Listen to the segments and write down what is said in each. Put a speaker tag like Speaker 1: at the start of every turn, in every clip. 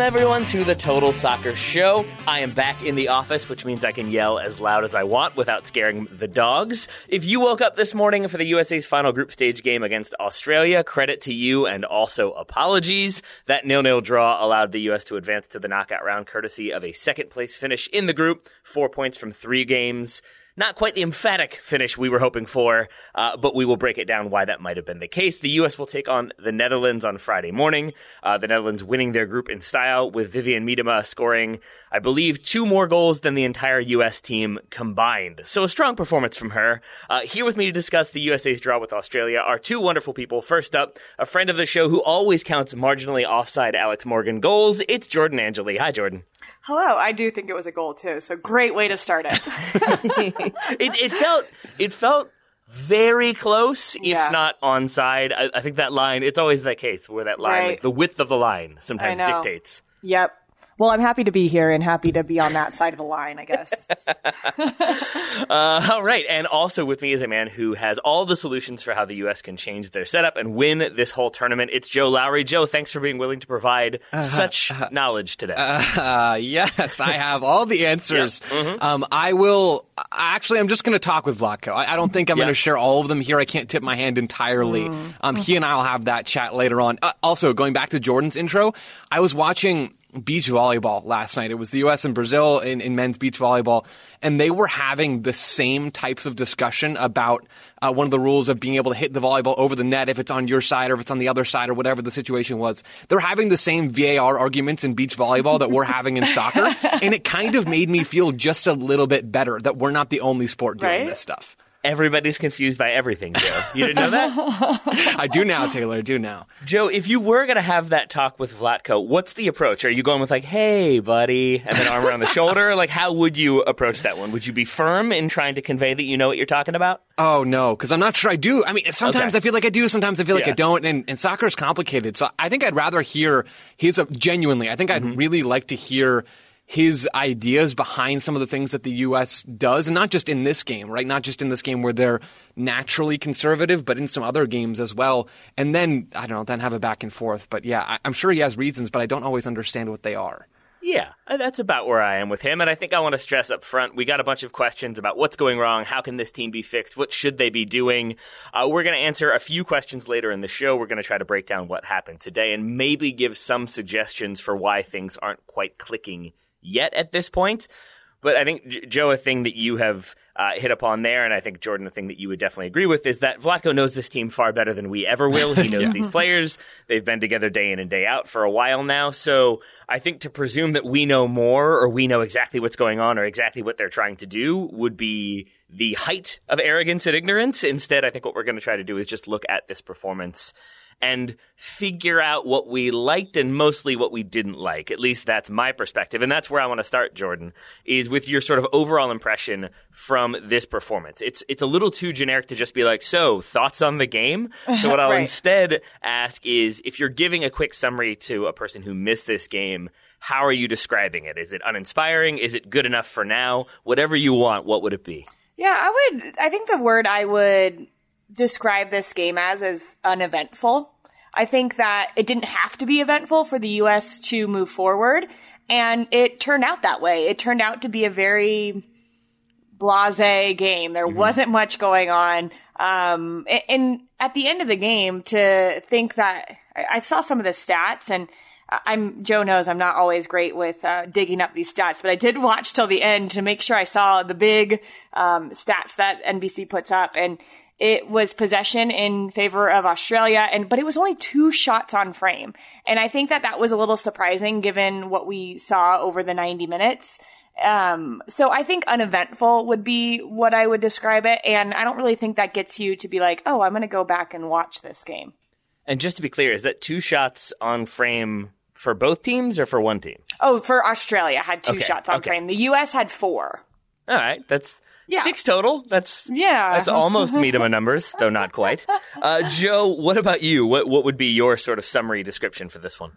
Speaker 1: Welcome everyone to the Total Soccer Show. I am back in the office, which means I can yell as loud as I want without scaring the dogs. If you woke up this morning for the USA's final group stage game against Australia, credit to you and also apologies. That nil-nil draw allowed the US to advance to the knockout round courtesy of a second place finish in the group, four points from three games. Not quite the emphatic finish we were hoping for, uh, but we will break it down why that might have been the case. The U.S. will take on the Netherlands on Friday morning. Uh, the Netherlands winning their group in style, with Vivianne Miedema scoring, I believe, two more goals than the entire U.S. team combined. So a strong performance from her. Uh, here with me to discuss the USA's draw with Australia are two wonderful people. First up, a friend of the show who always counts marginally offside Alex Morgan goals. It's Jordan Angeli. Hi, Jordan.
Speaker 2: Hello, I do think it was a goal too. So great way to start it.
Speaker 1: it, it felt it felt very close, if
Speaker 2: Yeah.
Speaker 1: not onside. I, I think that line. It's always that case where that line,
Speaker 2: Right.
Speaker 1: like the width of the line, sometimes dictates.
Speaker 2: yep. Well, I'm happy to be here and happy to be on that side of the line, I guess.
Speaker 1: Uh, all right, and also with me is a man who has all the solutions for how the U.S. can change their setup and win this whole tournament. It's Joe Lowery. Joe, thanks for being willing to provide such knowledge today.
Speaker 3: Uh, yes, I have all the answers.
Speaker 1: Mm-hmm.
Speaker 3: Um, I will. Actually, I'm just going to talk with Vlatko. I, I don't think I'm
Speaker 1: Yeah.
Speaker 3: going to share all of them here. I can't tip my hand entirely. Um, he and I will have that chat later on. Uh, also, going back to Jordan's intro, I was watching beach volleyball last night. It was the U.S. and Brazil in, in men's beach volleyball, and they were having the same types of discussion about uh, one of the rules of being able to hit the volleyball over the net if it's on your side or if it's on the other side or whatever the situation was. They're having the same VAR arguments in beach volleyball that we're having in soccer, and it kind of made me feel just a little bit better that we're not the only sport doing
Speaker 2: Right?
Speaker 3: this stuff.
Speaker 1: Everybody's confused by everything, Joe. You didn't know that?
Speaker 3: I do now, Taylor. I do now.
Speaker 1: Joe, if you were going to have that talk with Vlatko, what's the approach? Are you going with like, hey, buddy, and then arm around the shoulder? Like, how would you approach that one? Would you be firm in trying to convey that you know what you're talking about?
Speaker 3: Oh no, because I'm not sure I do. I mean, sometimes
Speaker 1: Okay.
Speaker 3: I feel like I do, sometimes I feel like
Speaker 1: Yeah.
Speaker 3: I don't, and, and soccer is complicated. So I think I'd rather hear his genuinely. I think I'd mm-hmm. really like to hear his ideas behind some of the things that the U.S. does, and not just in this game, right? Not just in this game where they're naturally conservative, but in some other games as well. And then I don't know, then have a back and forth. But yeah, I, I'm sure he has reasons, but I don't always understand what they are.
Speaker 1: Yeah, uh, that's about where I am with him. And I think I want to stress up front we got a bunch of questions about what's going wrong, how can this team be fixed, what should they be doing. Uh, we're going to answer a few questions later in the show. We're going to try to break down what happened today and maybe give some suggestions for why things aren't quite clicking yet at this point. But I think, Joe, a thing that you have uh, hit upon there, and I think, Jordan, the thing that you would definitely agree with is that Vlatko knows this team far better than we ever will. He knows these players. They've been together day in and day out for a while now. So I think to presume that we know more or we know exactly what's going on or exactly what they're trying to do would be the height of arrogance and ignorance. Instead, I think what we're going to try to do is just look at this performance and figure out what we liked and mostly what we didn't like. At least that's my perspective. And that's where I want to start, Jordan, is with your sort of overall impression from this performance. It's it's a little too generic to just be like, so thoughts on the game? So what I'll
Speaker 2: Right.
Speaker 1: instead ask is if you're giving a quick summary to a person who missed this game, how are you describing it? Is it uninspiring? Is it good enough for now? Whatever you want, what would it be?
Speaker 2: Yeah, I would. I think the word I would describe this game as is uneventful. I think that it didn't have to be eventful for the U.S. to move forward, and it turned out that way. It turned out to be a very blase game. There wasn't much going on. Um, and at the end of the game, to think that I, I saw some of the stats and I'm Joe knows I'm not always great with uh, digging up these stats, but I did watch till the end to make sure I saw the big um, stats that NBC puts up, and it was possession in favor of Australia, and but it was only two shots on frame, and I think that that was a little surprising given what we saw over the 90 minutes. Um, so I think uneventful would be what I would describe it, and I don't really think that gets you to be like, oh, I'm going to go back and watch this game.
Speaker 1: And just to be clear, is that two shots on frame for both teams or for one team?
Speaker 2: Oh, for Australia had two
Speaker 1: Okay,
Speaker 2: shots on
Speaker 1: okay.
Speaker 2: frame. The U.S. had four.
Speaker 1: All right, that's six total. That's
Speaker 2: Yeah.
Speaker 1: that's almost medium of numbers, though not quite. Uh, Joe, what about you? What what would be your sort of summary description for this one?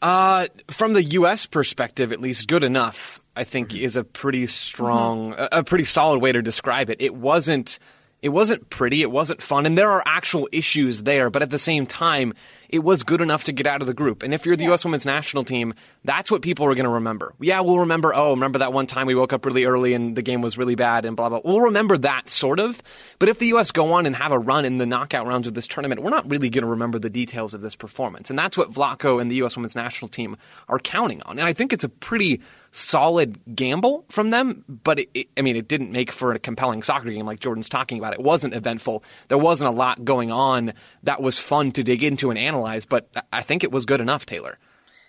Speaker 3: Uh, from the U.S. perspective, at least, good enough. I think is a pretty strong, a, a pretty solid way to describe it. It wasn't, it wasn't pretty. It wasn't fun, and there are actual issues there. But at the same time, it was good enough to get out of the group. And if you're the U.S. Women's National Team, that's what people are going to remember. Yeah, we'll remember. Oh, remember that one time we woke up really early and the game was really bad and blah blah. We'll remember that sort of. But if the U.S. go on and have a run in the knockout rounds of this tournament, we're not really going to remember the details of this performance. And that's what Vlatko and the U.S. Women's National Team are counting on. And I think it's a pretty solid gamble from them. But it, it, I mean, it didn't make for a compelling soccer game like Jordan's talking about. It wasn't eventful. There wasn't a lot going on that was fun to dig into and analyze. But I- think it was good enough, Taylor.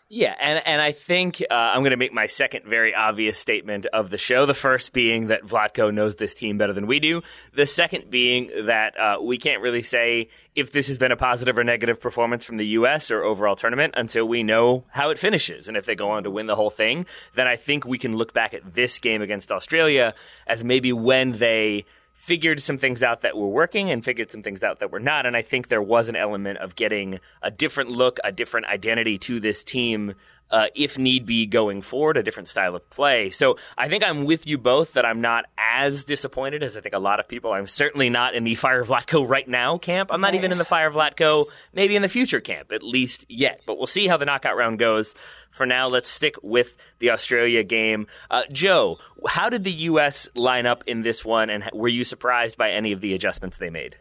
Speaker 1: Yeah, and and I think uh, I'm going to make my second very obvious statement of the show. The first being that Vlatko knows this team better than we do. The second being that uh, we can't really say if this has been a positive or negative performance from the U.S. or overall tournament until we know how it finishes. And if they go on to win the whole thing, then I think we can look back at this game against Australia as maybe when they figured some things out that were working and figured some things out that were not. And I think there was an element of getting a different look, a different identity to this team. Uh, if need be going forward, a different style of play. So I think I'm with you both that I'm not as disappointed as I think a lot of people. I'm certainly not in the Fire Vlatko right now camp. I'm not even in the Fire Vlatko maybe in the future camp, at least yet. But we'll see how the knockout round goes. For now, let's stick with the Australia game. Uh, Joe, how did the U.S. line up in this one, and were you surprised by any of the adjustments they made?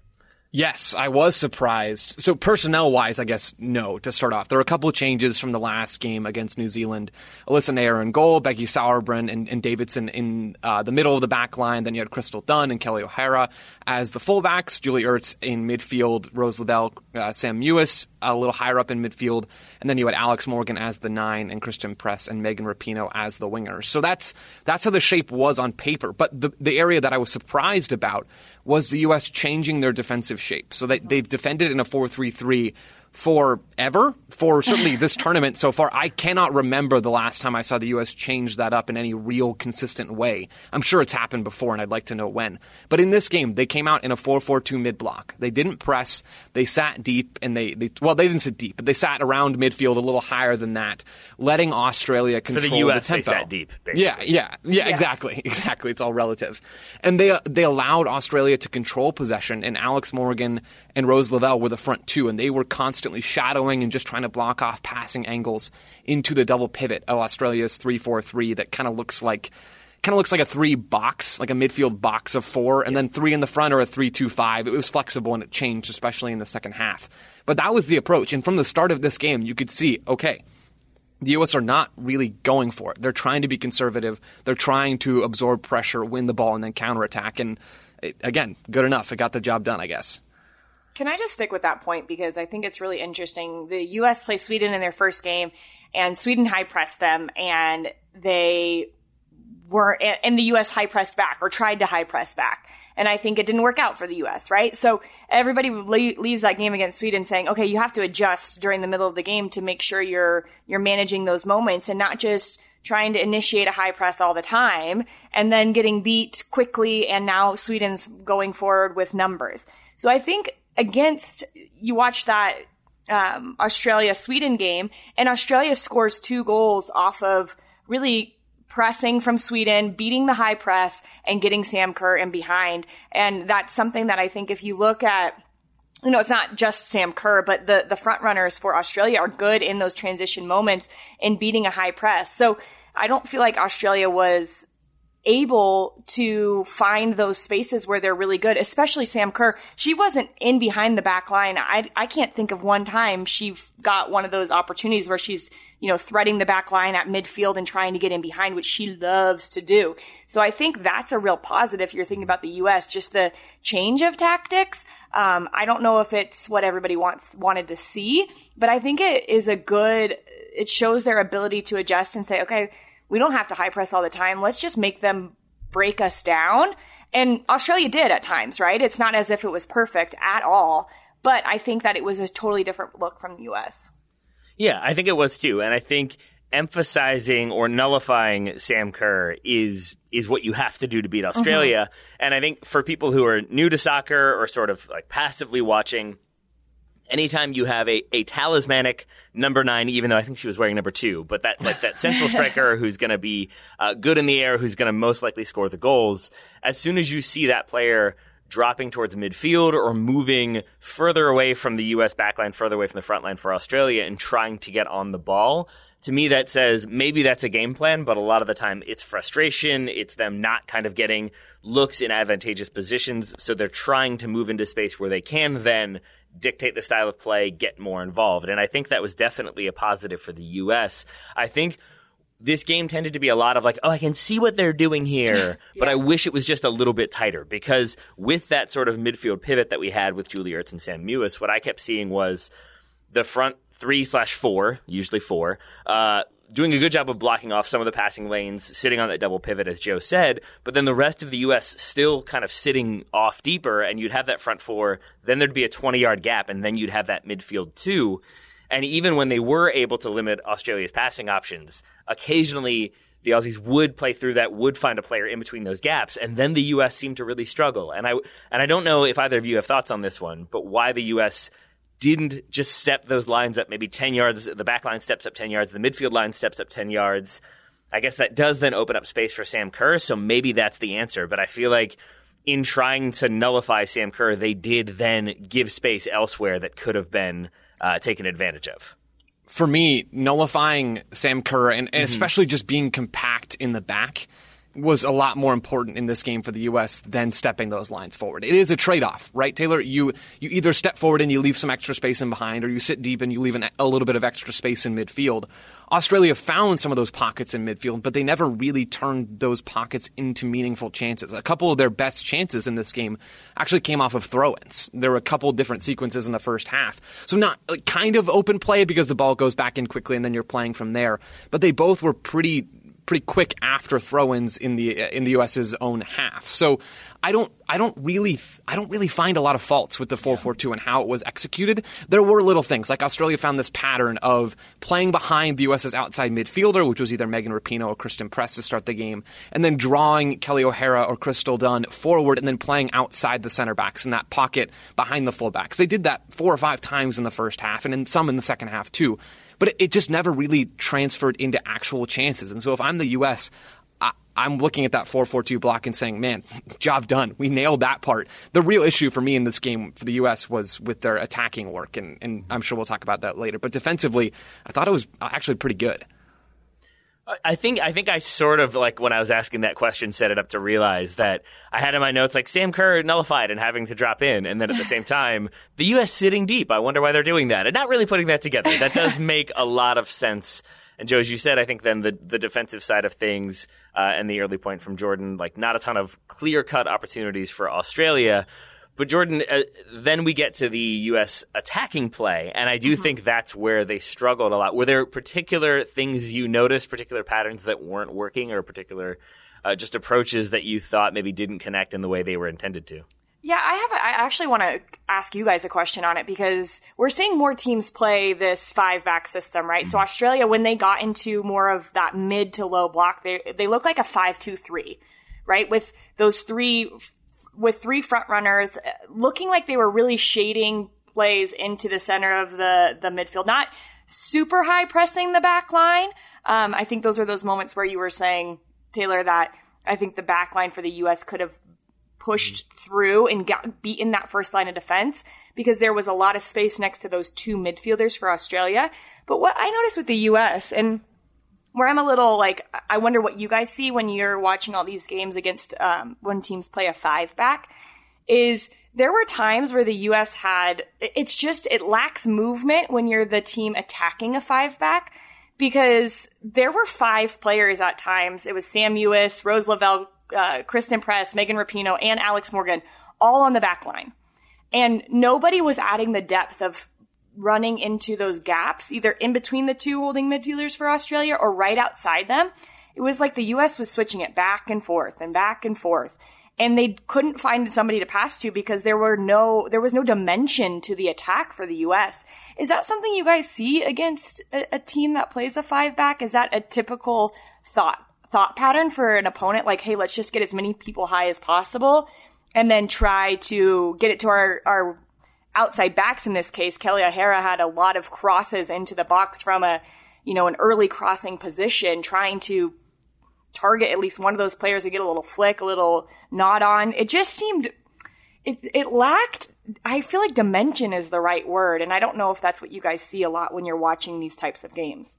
Speaker 3: Yes, I was surprised. So personnel wise, I guess no. To start off, there were a couple of changes from the last game against New Zealand. Alyssa Naeher in goal, Becky Sauerbrunn and, and Davidson in uh, the middle of the back line. Then you had Crystal Dunn and Kelley O'Hara as the fullbacks. Julie Ertz in midfield. Rose Lavelle, uh, Sam Mewis a little higher up in midfield, and then you had Alex Morgan as the nine and Christen Press and Megan Rapinoe as the wingers. So that's that's how the shape was on paper. But the the area that I was surprised about was the U.S. changing their defensive shape. So they, they've defended in a 4 3 3 forever, for certainly this tournament so far. I cannot remember the last time I saw the U.S. change that up in any real consistent way. I'm sure it's happened before, and I'd like to know when. But in this game, they came out in a 4 4 2 mid block. They didn't press, they sat deep, and they, they, well, they didn't sit deep, but they sat around midfield a little higher than that, letting Australia
Speaker 1: For
Speaker 3: control
Speaker 1: the U.S.,
Speaker 3: tempo.
Speaker 1: they sat deep, basically.
Speaker 3: Yeah, yeah, yeah, exactly, exactly. It's all relative, and they they allowed Australia to control possession, and Alex Morgan and Rose Lavelle were the front two, and they were constantly shadowing and just trying to block off passing angles into the double pivot of Australia's three four three that kind of looks like. Kind of looks like a three box, like a midfield box of four, and then three in the front or a three-two-five. It was flexible and it changed, especially in the second half. But that was the approach. And from the start of this game, you could see, okay, the U.S. are not really going for it. They're trying to be conservative. They're trying to absorb pressure, win the ball, and then counterattack. And it, again, good enough. It got the job done, I guess.
Speaker 2: Can I just stick with that point because I think it's really interesting. The U.S. played Sweden in their first game, and Sweden high pressed them, and they were, and the U.S. high pressed back or tried to high press back. And I think it didn't work out for the U.S., right? So everybody leaves that game against Sweden saying, okay, you have to adjust during the middle of the game to make sure you're, you're managing those moments and not just trying to initiate a high press all the time and then getting beat quickly. And now Sweden's going forward with numbers. So I think against, you watch that um, Australia Sweden game, and Australia scores two goals off of really pressing from Sweden, beating the high press, and getting Sam Kerr in behind. And that's something that I think if you look at you know, it's not just Sam Kerr, but the, the front runners for Australia are good in those transition moments in beating a high press. So I don't feel like Australia was able to find those spaces where they're really good, especially Sam Kerr. She wasn't in behind the back line. I, I can't think of one time she got one of those opportunities where she's, you know, threading the back line at midfield and trying to get in behind, which she loves to do. So I think that's a real positive if you're thinking about the U.S., just the change of tactics. Um, I don't know if it's what everybody wants, wanted to see, but I think it is a good, it shows their ability to adjust and say, okay, we don't have to high press all the time. Let's just make them break us down. And Australia did at times, right? It's not as if it was perfect at all, but I think that it was a totally different look from the US.
Speaker 1: Yeah, I think it was too. And I think emphasizing or nullifying Sam Kerr is is what you have to do to beat Australia. Mm-hmm. And I think for people who are new to soccer or sort of like passively watching, anytime you have a, a talismanic number nine, even though I think she was wearing number two, but that like that central striker who's going to be uh, good in the air, who's going to most likely score the goals. As soon as you see that player dropping towards midfield or moving further away from the U.S. backline, further away from the front line for Australia, and trying to get on the ball. To me, that says maybe that's a game plan, but a lot of the time it's frustration. It's them not kind of getting looks in advantageous positions. So they're trying to move into space where they can then dictate the style of play, get more involved. And I think that was definitely a positive for the U.S. I think this game tended to be a lot of like, oh, I can see what they're doing here, yeah. but I wish it was just a little bit tighter because with that sort of midfield pivot that we had with Julie Ertz and Sam Mewis, what I kept seeing was the front three slash four, usually four, uh, doing a good job of blocking off some of the passing lanes, sitting on that double pivot, as Joe said, but then the rest of the U.S. still kind of sitting off deeper, and you'd have that front four, then there'd be a 20 yard gap, and then you'd have that midfield two. And even when they were able to limit Australia's passing options, occasionally the Aussies would play through that, would find a player in between those gaps, and then the U.S. seemed to really struggle. And I and I don't know if either of you have thoughts on this one, but why the U.S didn't just step those lines up maybe 10 yards. The back line steps up 10 yards. The midfield line steps up 10 yards. I guess that does then open up space for Sam Kerr. So maybe that's the answer. But I feel like in trying to nullify Sam Kerr, they did then give space elsewhere that could have been uh, taken advantage of.
Speaker 3: For me, nullifying Sam Kerr and, and mm-hmm. especially just being compact in the back was a lot more important in this game for the U.S. than stepping those lines forward. It is a trade-off, right, Taylor? You you either step forward and you leave some extra space in behind, or you sit deep and you leave an, a little bit of extra space in midfield. Australia found some of those pockets in midfield, but they never really turned those pockets into meaningful chances. A couple of their best chances in this game actually came off of throw-ins. There were a couple different sequences in the first half, so not like, kind of open play because the ball goes back in quickly and then you're playing from there. But they both were pretty pretty quick after throw-ins in the uh, in the US's own half. So I don't I don't really I don't really find a lot of faults with the 4-4-2 and how it was executed. There were little things like Australia found this pattern of playing behind the US's outside midfielder, which was either Megan Rapinoe or Christen Press to start the game, and then drawing Kelley O'Hara or Crystal Dunn forward and then playing outside the center backs in that pocket behind the fullbacks. They did that four or five times in the first half and in some in the second half too but it just never really transferred into actual chances. And so if I'm the U.S., I, am looking at that 4-4-2 block and saying, man, job done. We nailed that part. The real issue for me in this game for the U.S. was with their attacking work, and, and I'm sure we'll talk about that later. But defensively, I thought it was actually pretty good.
Speaker 1: I think I think I sort of like when I was asking that question set it up to realize that I had in my notes like Sam Kerr nullified and having to drop in, and then at the same time the U.S. sitting deep. I wonder why they're doing that, and not really putting that together. That does make a lot of sense. And Joe, as you said, I think then the the defensive side of things uh, and the early point from Jordan, like not a ton of clear cut opportunities for Australia. But Jordan, uh, then we get to the U.S. attacking play, and I do
Speaker 2: Mm-hmm.
Speaker 1: think that's where they struggled a lot. Were there particular things you noticed, particular patterns that weren't working, or particular uh, just approaches that you thought maybe didn't connect in the way they were intended to?
Speaker 2: Yeah, I have. A, I actually want to ask you guys a question on it because we're seeing more teams play this five back system, right? So Australia, when they got into more of that mid to low block, they they look like a five two three, right? With those three, with three front runners, uh, looking like they were really shading plays into the center of the the midfield, not super high pressing the back line. Um, I think those are those moments where you were saying Taylor that I think the back line for the U.S. could have pushed through and got beaten that first line of defense because there was a lot of space next to those two midfielders for Australia. But what I noticed with the US and where I'm a little like, I wonder what you guys see when you're watching all these games against um, when teams play a five back is there were times where the US had, it's just, it lacks movement when you're the team attacking a five back because there were five players at times. It was Sam Mewis, Rose Lavelle, uh, Christen Press, Megan Rapinoe, and Alex Morgan all on the back line. And nobody was adding the depth of running into those gaps, either in between the two holding midfielders for Australia or right outside them. It was like the U.S. was switching it back and forth and back and forth. And they couldn't find somebody to pass to because there were no, there was no dimension to the attack for the U.S. Is that something you guys see against a, a team that plays a five back? Is that a typical thought, thought pattern for an opponent? Like, hey, let's just get as many people high as possible and then try to get it to our, our outside backs in this case. Kelley O'Hara had a lot of crosses into the box from a, you know, an early crossing position, trying to target at least one of those players to get a little flick, a little nod on. It just seemed, it, it lacked, I feel like dimension is the right word. And I don't know if that's what you guys see a lot when you're watching these types of games.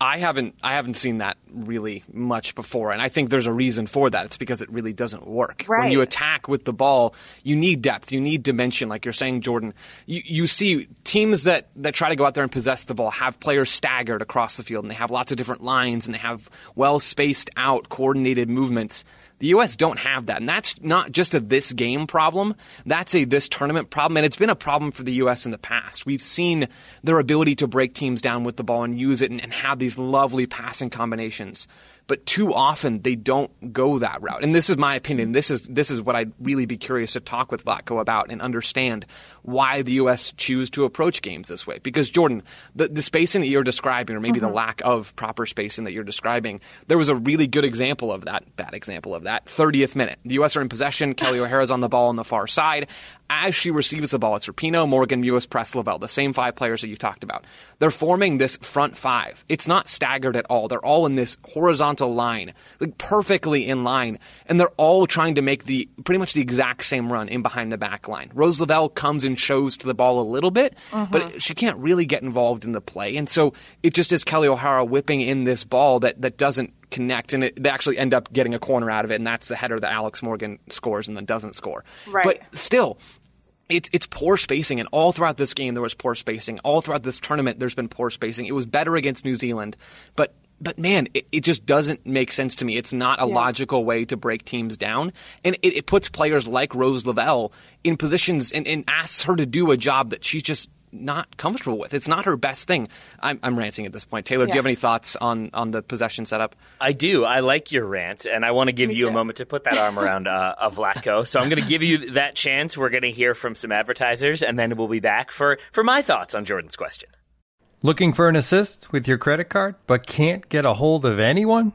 Speaker 3: I haven't I haven't seen that really much before, and I think there's a reason for that. It's because it really doesn't work. When you attack with the ball, you need depth, you need dimension, like you're saying, Jordan. You you see teams that that try to go out there and possess the ball have players staggered across the field, and they have lots of different lines, and they have well spaced out, coordinated movements. The U.S. don't have that, and that's not just a this game problem. That's a this tournament problem, and it's been a problem for the U.S. in the past. We've seen their ability to break teams down with the ball and use it and, and have these lovely passing combinations. But too often they don't go that route. And this is my opinion. This is this is what I'd really be curious to talk with Vlatko about and understand why the U.S. choose to approach games this way. Because Jordan, the, the spacing that you're describing, or maybe the mm-hmm. lack of proper spacing that you're describing, there was a really good example of that, bad example of that. 30th minute, the U.S. are in possession. Kelley O'Hara's on the ball on the far side. As she receives the ball, it's Rapinoe, Morgan, Mewis, Press, Lavelle, the same five players that you talked about. They're forming this front five. It's not staggered at all. They're all in this horizontal line, like perfectly in line, and they're all trying to make the pretty much the exact same run in behind the back line. Rose Lavelle comes and shows to the ball a little bit, uh-huh. but she can't really get involved in the play, and so it just is Kelley O'Hara whipping in this ball that that doesn't connect, and it, they actually end up getting a corner out of it, and that's the header that Alex Morgan scores and then doesn't score.
Speaker 2: Right.
Speaker 3: But still, it's it's poor spacing, and all throughout this game there was poor spacing. All throughout this tournament, there's been poor spacing. It was better against New Zealand, but but man, it, it just doesn't make sense to me. It's not a logical way to break teams down, and it, it puts players like Rose Lavelle in positions and, and asks her to do a job that she's just not comfortable with. It's not her best thing. I'm, I'm ranting at this point. Taylor, do you have any thoughts on on the possession setup?
Speaker 1: I do. I like your rant, and I want to give
Speaker 2: Me
Speaker 1: you a moment to put that arm around uh, a Vlatko. So I'm going to give you that chance. We're going to hear from some advertisers, and then we'll be back for, for my thoughts on Jordan's question.
Speaker 4: Looking for an assist with your credit card, but can't get a hold of anyone?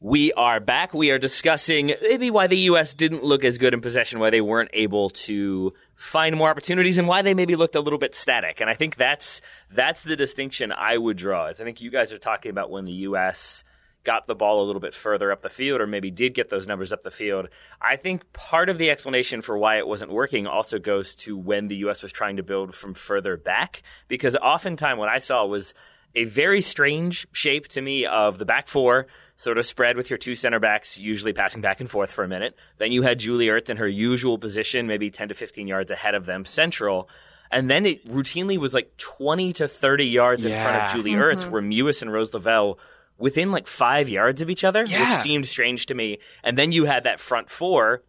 Speaker 1: We are back. We are discussing maybe why the U.S. didn't look as good in possession, why they weren't able to find more opportunities, and why they maybe looked a little bit static. And I think that's that's the distinction I would draw. Is I think you guys are talking about when the U.S. got the ball a little bit further up the field, or maybe did get those numbers up the field. I think part of the explanation for why it wasn't working also goes to when the U.S. was trying to build from further back, because oftentimes what I saw was a very strange shape to me of the back four sort of spread with your two center backs, usually passing back and forth for a minute. Then you had Julie Ertz in her usual position, maybe 10 to 15 yards ahead of them, central. And then it routinely was like 20 to 30 yards in front of Julie mm-hmm. Ertz, where Mewis and Rose Lavelle within like five yards of each other, yeah. which seemed strange to me. And then you had that front four,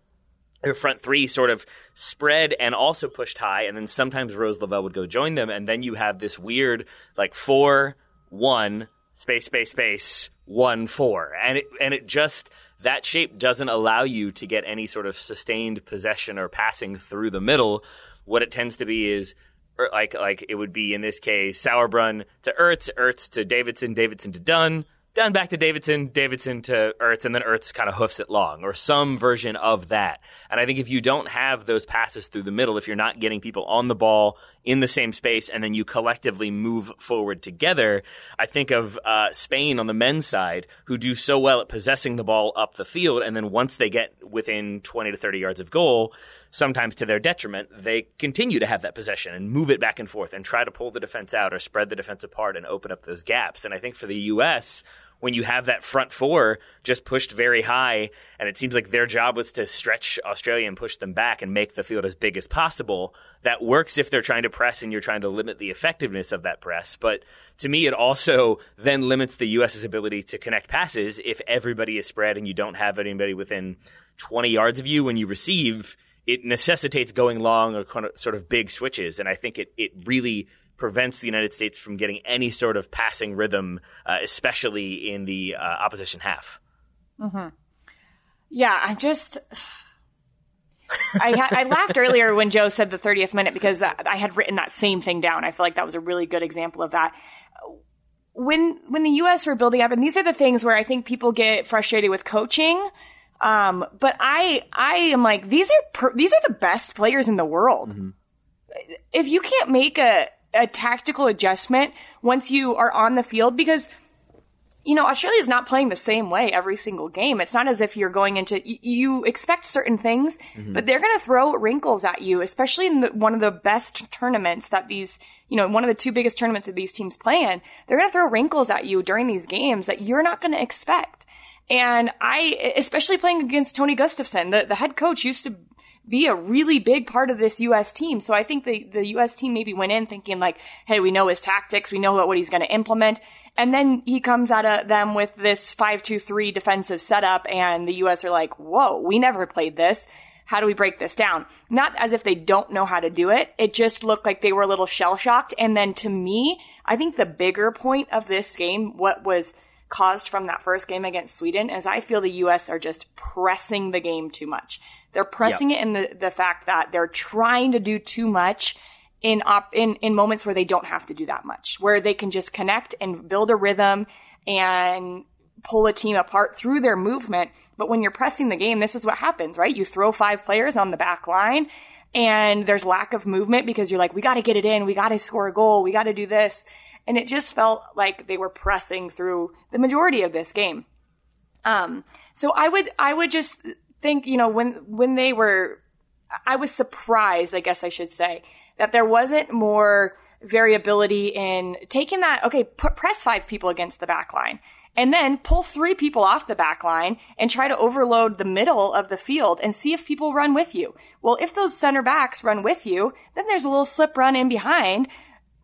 Speaker 1: or front three sort of spread and also pushed high. And then sometimes Rose Lavelle would go join them. And then you have this weird like four, one, space, space, space, one four, and it and it just that shape doesn't allow you to get any sort of sustained possession or passing through the middle. What it tends to be is er, like like it would be in this case Sauerbrunn to Ertz, Ertz to Davidson, Davidson to Dunn, Dunn back to Davidson, Davidson to Ertz, and then Ertz kind of hoofs it long, or some version of that. And I think if you don't have those passes through the middle, if you're not getting people on the ball in the same space, and then you collectively move forward together, I think of uh, Spain on the men's side, who do so well at possessing the ball up the field, and then once they get within 20 to 30 yards of goal, sometimes to their detriment, they continue to have that possession and move it back and forth and try to pull the defense out or spread the defense apart and open up those gaps. And I think for the U.S., when you have that front four just pushed very high, and it seems like their job was to stretch Australia and push them back and make the field as big as possible. That works if they're trying to press and you're trying to limit the effectiveness of that press. But to me, it also then limits the U.S.'s ability to connect passes if everybody is spread and you don't have anybody within 20 yards of you when you receive it necessitates going long or kind of sort of big switches, and I think it it really prevents the United States from getting any sort of passing rhythm, uh, especially in the uh, opposition half.
Speaker 2: Mm-hmm. Yeah, I'm just. I, I, laughed earlier when Joe said the 30th minute because that, I had written that same thing down. I feel like that was a really good example of that. When when the U.S. were building up, and these are the things where I think people get frustrated with coaching um, but I, I am like, these are, per- these are the best players in the world. Mm-hmm. If you can't make a, a tactical adjustment once you are on the field, because, you know, Australia is not playing the same way every single game. It's not as if you're going into, you, you expect certain things, mm-hmm. but they're going to throw wrinkles at you, especially in the, one of the best tournaments that these, you know, one of the two biggest tournaments that these teams play in. They're going to throw wrinkles at you during these games that you're not going to expect. And I, especially playing against Tony Gustavsson, the, the head coach used to be a really big part of this U.S. team. So I think the, the U.S. team maybe went in thinking like, hey, we know his tactics. We know what, what he's going to implement. And then he comes at them with this 5-2-3 defensive setup and the U.S. are like, whoa, we never played this. How do we break this down? Not as if they don't know how to do it. It just looked like they were a little shell shocked. And then to me, I think the bigger point of this game, what was – caused from that first game against Sweden is I feel the US are just pressing the game too much. They're pressing yep. it in the, the fact that they're trying to do too much in op, in in moments where they don't have to do that much, where they can just connect and build a rhythm and pull a team apart through their movement. But when you're pressing the game, this is what happens, right? You throw five players on the back line and there's lack of movement because you're like, we got to get it in, we got to score a goal, we got to do this and it just felt like they were pressing through the majority of this game. Um, so I would I would just think, you know, when when they were, I was surprised, I guess I should say, that there wasn't more variability in taking that. Okay, put, press five people against the back line. And then pull three people off the back line and try to overload the middle of the field and see if people run with you. Well, if those center backs run with you, then there's a little slip run in behind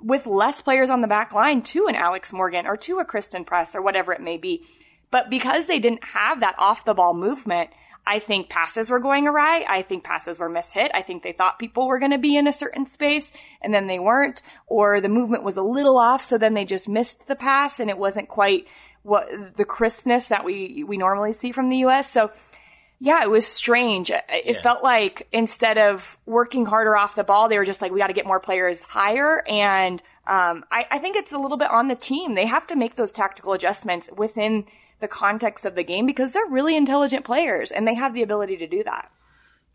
Speaker 2: with less players on the back line to an Alex Morgan or to a Christen Press or whatever it may be. But because they didn't have that off the ball movement, I think passes were going awry. I think passes were mishit. I think they thought people were going to be in a certain space and then they weren't, or the movement was a little off. So then they just missed the pass and it wasn't quite what the crispness that we, we normally see from the U.S. So yeah, it was strange. It yeah. felt like instead of working harder off the ball, they were just like, we got to get more players higher. And um, I, I, think it's a little bit on the team. They have to make those tactical adjustments within the context of the game because they're really intelligent players and they have the ability to do that.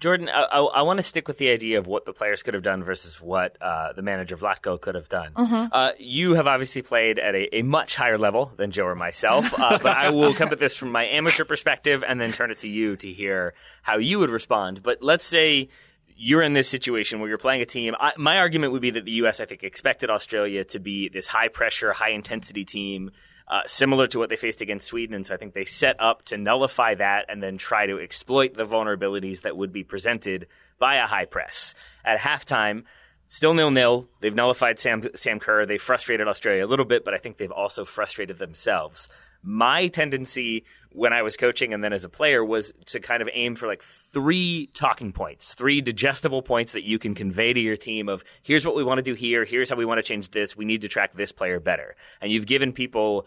Speaker 1: Jordan, I, I, I want to stick with the idea of what the players could have done versus what uh, the manager Vlatko could have done. Mm-hmm. Uh, you have obviously played at a, a, much higher level than Joe or myself, uh, but I will come at this from my amateur perspective and then turn it to you to hear how you would respond. But let's say you're in this situation where you're playing a team. I, my argument would be that the U.S. I think expected Australia to be this high pressure, high intensity team uh, similar to what they faced against Sweden. And so I think they set up to nullify that and then try to exploit the vulnerabilities that would be presented by a high press. At halftime, still nil nil. They've nullified Sam, Sam Kerr. They frustrated Australia a little bit, but I think they've also frustrated themselves. My tendency when I was coaching and then as a player was to kind of aim for like three talking points, three digestible points that you can convey to your team of here's what we want to do here, here's how we want to change this, we need to track this player better. And you've given people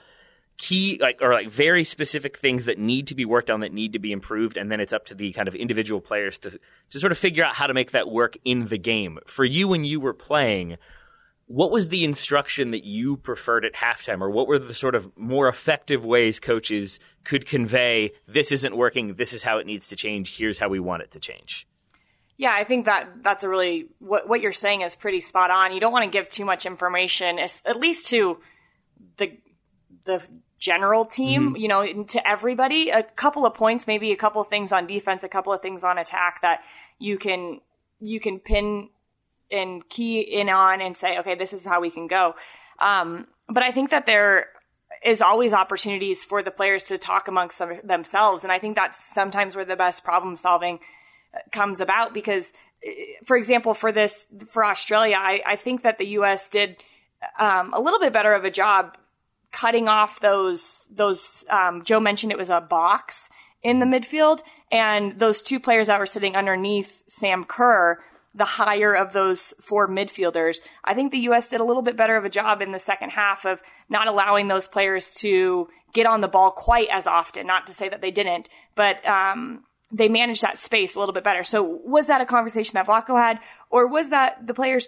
Speaker 1: key like or like very specific things that need to be worked on that need to be improved and then it's up to the kind of individual players to to sort of figure out how to make that work in the game for you when you were playing what was the instruction that you preferred at halftime or what were the sort of more effective ways coaches could convey this isn't working this is how it needs to change here's how we want it to change
Speaker 2: yeah, I think that that's a really what what you're saying is pretty spot on. You don't want to give too much information, at least to the the general team, mm-hmm. you know, to everybody, a couple of points, maybe a couple of things on defense, a couple of things on attack that you can you can pin and key in on and say, okay, this is how we can go. Um, but I think that there is always opportunities for the players to talk amongst themselves, and I think that's sometimes where the best problem solving uh, comes about because, uh, for example, for this for Australia, I, I think that the U.S. did um, a little bit better of a job cutting off those those um, Joe mentioned it was a box in the midfield, and those two players that were sitting underneath Sam Kerr, the higher of those four midfielders. I think the U.S. did a little bit better of a job in the second half of not allowing those players to get on the ball quite as often. Not to say that they didn't, but um, they managed that space a little bit better. So was that a conversation that Vlatko had, or was that the players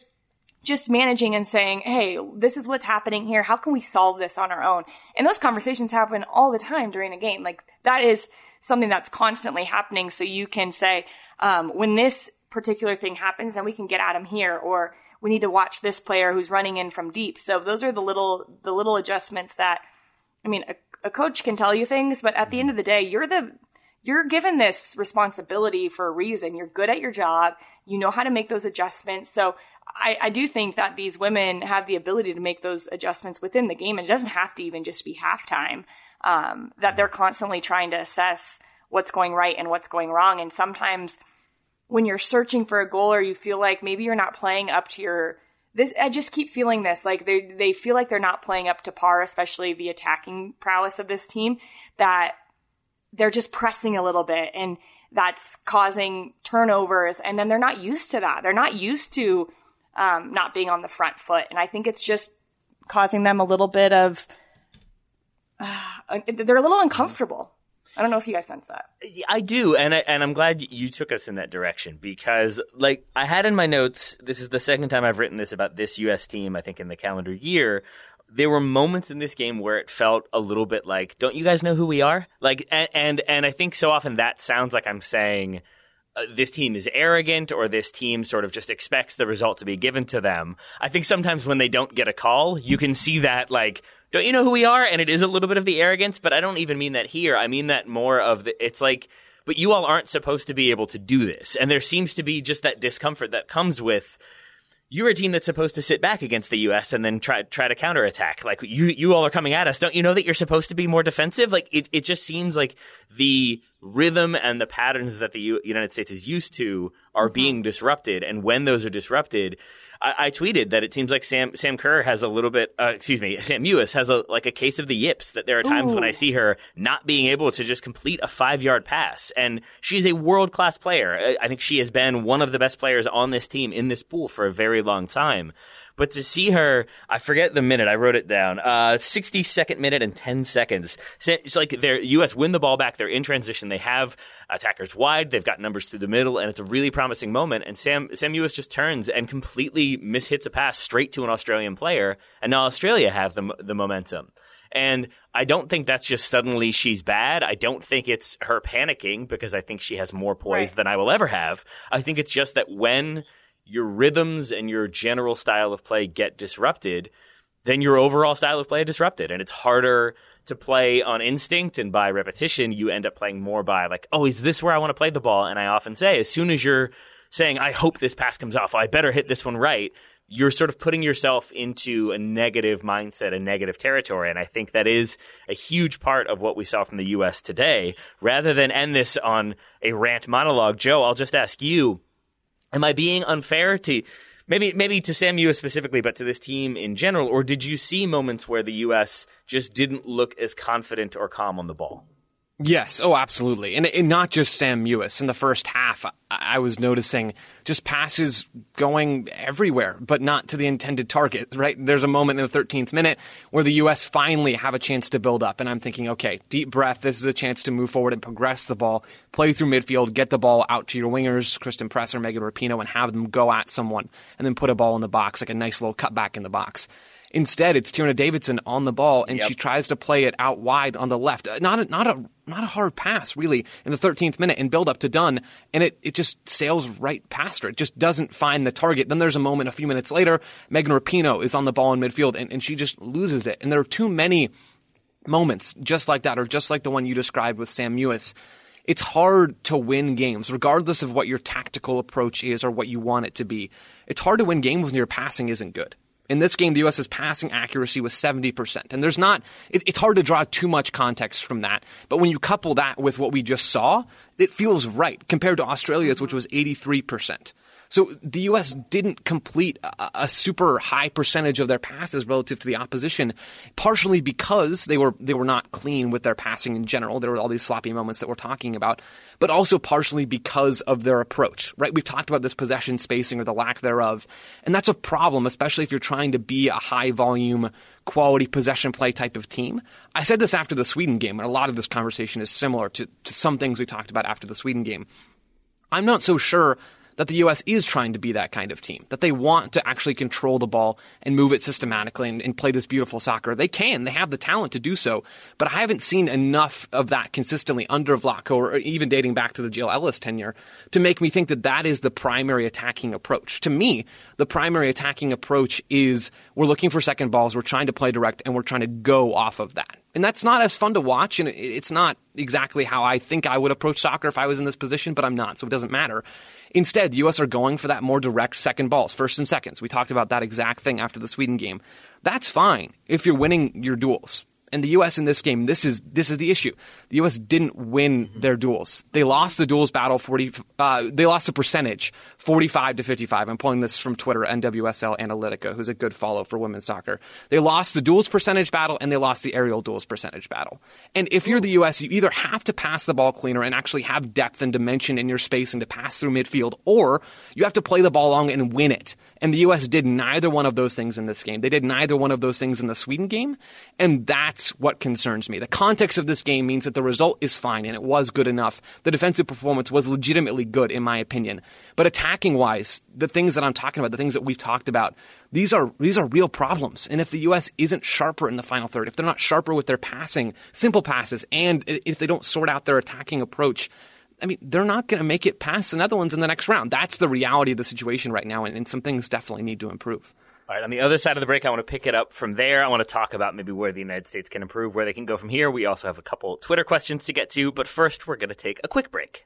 Speaker 2: just managing and saying, Hey, this is what's happening here. How can we solve this on our own? And those conversations happen all the time during a game. Like that is something that's constantly happening. So you can say, um, when this particular thing happens, then we can get at him here, or we need to watch this player who's running in from deep. So those are the little, the little adjustments that, I mean, a, a coach can tell you things, but at the end of the day, you're the, you're given this responsibility for a reason. You're good at your job. You know how to make those adjustments. So I, I do think that these women have the ability to make those adjustments within the game. It doesn't have to even just be halftime. Um, that they're constantly trying to assess what's going right and what's going wrong. And sometimes when you're searching for a goal or you feel like maybe you're not playing up to your this I just keep feeling this like they they feel like they're not playing up to par, especially the attacking prowess of this team. That they're just pressing a little bit and that's causing turnovers and then they're not used to that. They're not used to um, not being on the front foot. And I think it's just causing them a little bit of, uh, they're a little uncomfortable. I don't know if you guys sense that.
Speaker 1: I do, and I, and I'm glad you took us in that direction because, like, I had in my notes. This is the second time I've written this about this U.S. team. I think in the calendar year, there were moments in this game where it felt a little bit like, "Don't you guys know who we are?" Like, and and, and I think so often that sounds like I'm saying uh, this team is arrogant or this team sort of just expects the result to be given to them. I think sometimes when they don't get a call, you can see that like, don't you know who we are? And it is a little bit of the arrogance, but I don't even mean that here. I mean that more of the, it's like, but you all aren't supposed to be able to do this. And there seems to be just that discomfort that comes with, you're a team that's supposed to sit back against the U.S. and then try try to counterattack. Like you, you all are coming at us. Don't you know that you're supposed to be more defensive? Like it, it just seems like the rhythm and the patterns that the U- United States is used to are mm-hmm. being disrupted. And when those are disrupted, I, I, tweeted that it seems like Sam Sam Kerr has a little bit. Uh, excuse me, Sam Mewis has a like a case of the yips. That there are times Ooh. when I see her not being able to just complete a five yard pass, and she's a world class player. I, I think she has been one of the best players on this team in this pool for a very long time. But to see her, I forget the minute. I wrote it down. Uh, 62nd minute and 10 seconds. It's like their U.S. win the ball back. They're in transition. They have attackers wide. They've got numbers through the middle, and it's a really promising moment. And Sam Sam Mewis just turns and completely mishits a pass straight to an Australian player, and now Australia have the the momentum. And I don't think that's just suddenly she's bad. I don't think it's her panicking because I think she has more poise right. than I will ever have. I think it's just that when your rhythms and your general style of play get disrupted, then your overall style of play is disrupted. And it's harder to play on instinct and by repetition. You end up playing more by like, oh, is this where I want to play the ball? And I often say, as soon as you're saying, I hope this pass comes off, I better hit this one right, you're sort of putting yourself into a negative mindset, a negative territory. And I think that is a huge part of what we saw from the U.S. today. Rather than end this on a rant monologue, Joe, I'll just ask you Am I being unfair to maybe maybe to Sam Mewis specifically, but to this team in general, or did you see moments where the U.S. just didn't look as confident or calm on the ball?
Speaker 3: Yes, oh, absolutely, and, and, not just Sam Mewis. In the first half, I, I, was noticing just passes going everywhere, but not to the intended target. Right? There's a moment in the 13th minute where the U.S. finally have a chance to build up, and I'm thinking, okay, deep breath. This is a chance to move forward and progress the ball, play through midfield, get the ball out to your wingers, Christen Presser, Megan Rapinoe, and have them go at someone, and then put a ball in the box, like a nice little cutback in the box. Instead, it's Tierna Davidson on the ball, and yep. she tries to play it out wide on the left. Uh, not a, not a not a hard pass, really, in the 13th minute and build up to Dunn, and it, it just sails right past her. It just doesn't find the target. Then there's a moment a few minutes later, Megan Rapinoe is on the ball in midfield, and, and she just loses it. And there are too many moments just like that, or just like the one you described with Sam Mewis. It's hard to win games, regardless of what your tactical approach is or what you want it to be. It's hard to win games when your passing isn't good. In this game, the U.S.'s passing accuracy was 70%. And there's not, it, it's hard to draw too much context from that. But when you couple that with what we just saw, it feels right compared to Australia's, which was 83%. So the U.S. didn't complete a, a, super high percentage of their passes relative to the opposition, partially because they were they were not clean with their passing in general. There were all these sloppy moments that we're talking about, but also partially because of their approach. Right? We've talked about this possession spacing or the lack thereof, and that's a problem, especially if you're trying to be a high volume quality possession play type of team. I said this after the Sweden game, and a lot of this conversation is similar to, to some things we talked about after the Sweden game. I'm not so sure that the U.S. is trying to be that kind of team, that they want to actually control the ball and move it systematically and, and, play this beautiful soccer. They can, they have the talent to do so, but I haven't seen enough of that consistently under Vlatko or even dating back to the Jill Ellis tenure to make me think that that is the primary attacking approach. To me, the primary attacking approach is we're looking for second balls, we're trying to play direct, and we're trying to go off of that. And that's not as fun to watch, and it's not exactly how I think I would approach soccer if I was in this position, but I'm not, so it doesn't matter. Instead, the U.S. are going for that more direct second balls, first and seconds. We talked about that exact thing after the Sweden game. That's fine if you're winning your duels and the U.S. in this game, this is this is the issue. The U.S. didn't win their duels. They lost the duels battle forty. Uh, they lost the percentage forty-five to fifty-five. I'm pulling this from Twitter, NWSL Analytica, who's a good follow for women's soccer. They lost the duels percentage battle and they lost the aerial duels percentage battle. And if you're the U.S., you either have to pass the ball cleaner and actually have depth and dimension in your space and to pass through midfield, or you have to play the ball long and win it. And the U.S. did neither one of those things in this game. They did neither one of those things in the Sweden game, and that's what concerns me. The context of this game means that the result is fine and it was good enough. The defensive performance was legitimately good, in my opinion. But attacking wise, the things that I'm talking about, the things that we've talked about, these are these are real problems. And if the U.S. isn't sharper in the final third, if they're not sharper with their passing, simple passes, and if they don't sort out their attacking approach, I mean, they're not going to make it past the Netherlands in the next round. That's the reality of the situation right now, and, and some things definitely need to improve.
Speaker 1: All right, on the other side of the break, I want to pick it up from there. I want to talk about maybe where the United States can improve, where they can go from here. We also have a couple Twitter questions to get to, but first, we're going to take a quick break.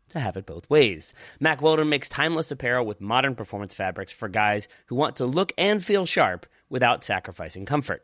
Speaker 1: to have it both ways. Mack Weldon makes timeless apparel with modern performance fabrics for guys who want to look and feel sharp without sacrificing comfort.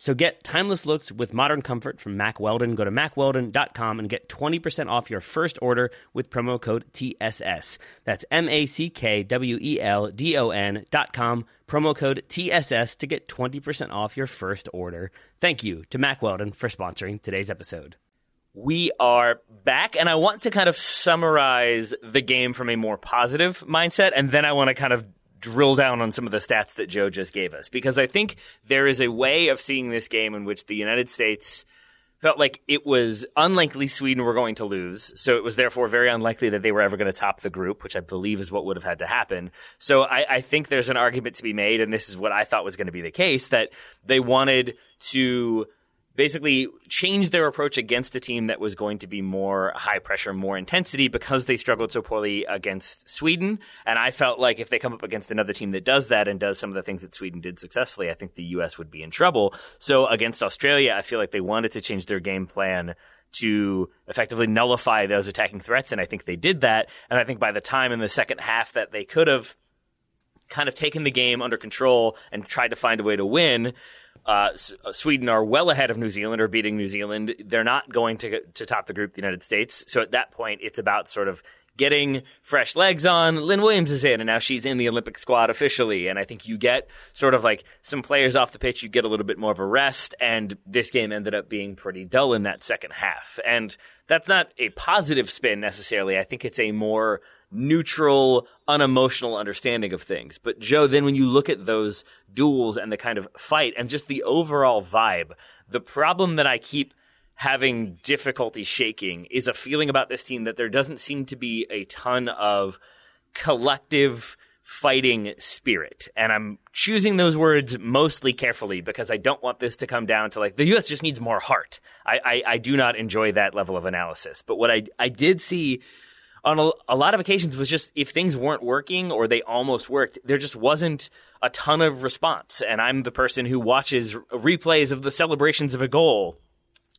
Speaker 1: So get timeless looks with modern comfort from Mack Weldon. Go to mackweldon.com and get 20% off your first order with promo code TSS. That's M A C K W E L D O N.com, promo code TSS to get 20% off your first order. Thank you to Mack Weldon for sponsoring today's episode. We are back, and I want to kind of summarize the game from a more positive mindset, and then I want to kind of drill down on some of the stats that Joe just gave us because I think there is a way of seeing this game in which the United States felt like it was unlikely Sweden were going to lose. So it was therefore very unlikely that they were ever going to top the group, which I believe is what would have had to happen. So I, I think there's an argument to be made, and this is what I thought was going to be the case, that they wanted to basically changed their approach against a team that was going to be more high pressure, more intensity because they struggled so poorly against Sweden. And I felt like if they come up against another team that does that and does some of the things that Sweden did successfully, I think the U.S. would be in trouble. So against Australia, I feel like they wanted to change their game plan to effectively nullify those attacking threats. And I think they did that. And I think by the time in the second half that they could have kind of taken the game under control and tried to find a way to win, uh, uh, Sweden are well ahead of New Zealand or beating New Zealand. They're not going to to top the group, the United States. So at that point, it's about sort of getting fresh legs on. Lynn Williams is in, and now she's in the Olympic squad officially. And I think you get sort of like some players off the pitch, you get a little bit more of a rest. And this game ended up being pretty dull in that second half. And that's not a positive spin necessarily. I think it's a more neutral, unemotional understanding of things. But Joe, then when you look at those duels and the kind of fight and just the overall vibe, the problem that I keep having difficulty shaking is a feeling about this team that there doesn't seem to be a ton of collective fighting spirit. And I'm choosing those words mostly carefully because I don't want this to come down to like the US just needs more heart. I, I, I do not enjoy that level of analysis. But what I, I did see on a, a, lot of occasions was just if things weren't working or they almost worked, there just wasn't a ton of response. And I'm the person who watches replays of the celebrations of a goal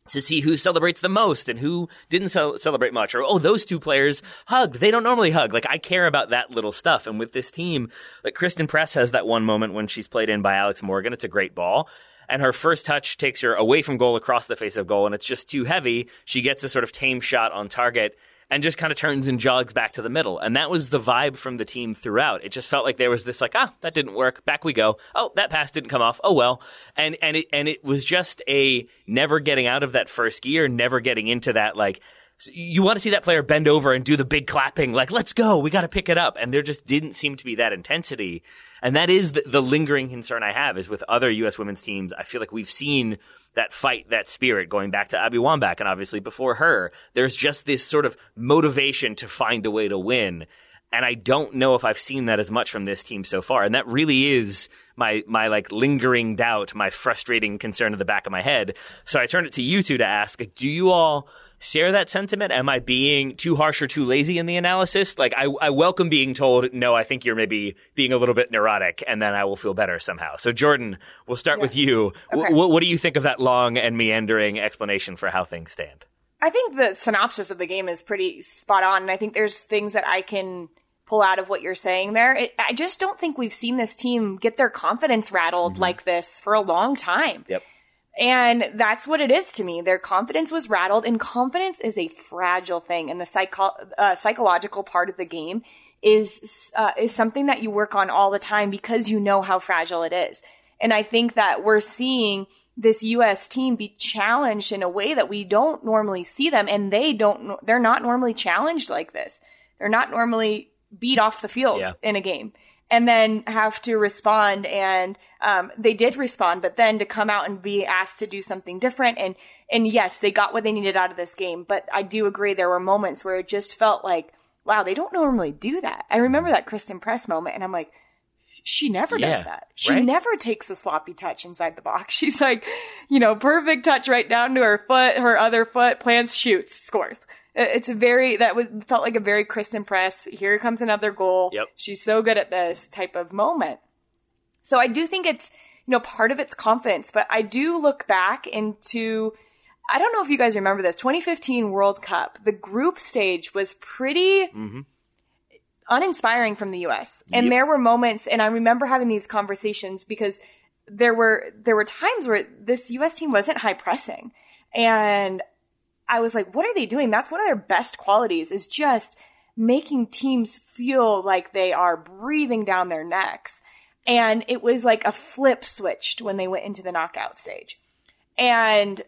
Speaker 1: to see who celebrates the most and who didn't celebrate much. Or oh those two players hugged. They don't normally hug. Like i care about that little stuff. And with this team like christen press has that one moment when she's played in by alex morgan. It's a great ball. And her first touch takes her away from goal across the face of goal. And it's just too heavy. She gets a sort of tame shot on target and just kind of turns and jogs back to the middle. And that was the vibe from the team throughout. It just felt like there was this like, ah, that didn't work. Back we go. Oh, that pass didn't come off. Oh well. And and it and it was just a never getting out of that first gear, never getting into that like you want to see that player bend over and do the big clapping, like, let's go, we got to pick it up. And there just didn't seem to be that intensity. And that is the, the, lingering concern I have is with other U.S. women's teams. I feel like we've seen that fight, that spirit going back to Abby Wambach and obviously before her. There's just this sort of motivation to find a way to win. And I don't know if I've seen that as much from this team so far. And that really is my, my like lingering doubt, my frustrating concern at the back of my head. So I turned it to you two to ask, do you all share that sentiment? Am I being too harsh or too lazy in the analysis? Like, I, I welcome being told, no, I think you're maybe being a little bit neurotic, and then I will feel better somehow. So, Jordan, we'll start yeah. with you. Okay. W- what do you think of that long and meandering explanation for how things stand?
Speaker 2: I think the synopsis of the game is pretty spot on, and I think there's things that I can pull out of what you're saying there. It, I just don't think we've seen this team get their confidence rattled mm-hmm. like this for a long time.
Speaker 1: Yep.
Speaker 2: And that's what it is to me. Their confidence was rattled, and confidence is a fragile thing. And the psycho- uh, psychological part of the game is uh, is something that you work on all the time because you know how fragile it is. And I think that we're seeing this U.S. team be challenged in a way that we don't normally see them, and they don't. They're not normally challenged like this. They're not normally beat off the field yeah. in a game and then have to respond. And um, they did respond, but then to come out and be asked to do something different. And and yes, they got what they needed out of this game. But I do agree there were moments where it just felt like, wow, they don't normally do that. I remember that Christen Press moment, and I'm like. She never yeah, does that. She right? never takes a sloppy touch inside the box. She's like, you know, perfect touch right down to her foot, her other foot, plants, shoots, scores. It's a very that was felt like a very Christen Press. Here comes another goal.
Speaker 1: Yep.
Speaker 2: She's so good at this type of moment. So I do think it's you know part of its confidence, but I do look back into I don't know if you guys remember this 2015 World Cup. The group stage was pretty mm-hmm. Uninspiring from the U.S. And yep. there were moments, and I remember having these conversations because there were there were times where this U.S. team wasn't high pressing, and I was like, what are they doing? That's one of their best qualities is just making teams feel like they are breathing down their necks. And it was like a flip switched when they went into the knockout stage. And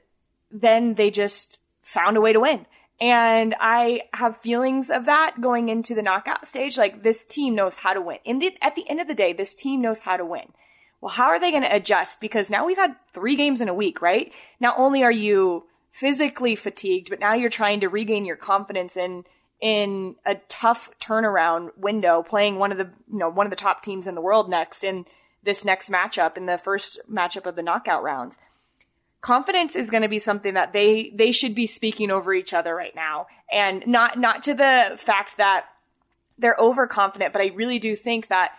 Speaker 2: then they just found a way to win. And I have feelings of that going into the knockout stage. Like this team knows how to win. In the, at the end of the day, this team knows how to win. Well, how are they going to adjust? Because now we've had three games in a week, right? Not only are you physically fatigued, but now you're trying to regain your confidence in in a tough turnaround window, playing one of the you know one of the top teams in the world next in this next matchup in the first matchup of the knockout rounds. Confidence is going to be something that they they should be speaking over each other right now, and not not to the fact that they're overconfident, but I really do think that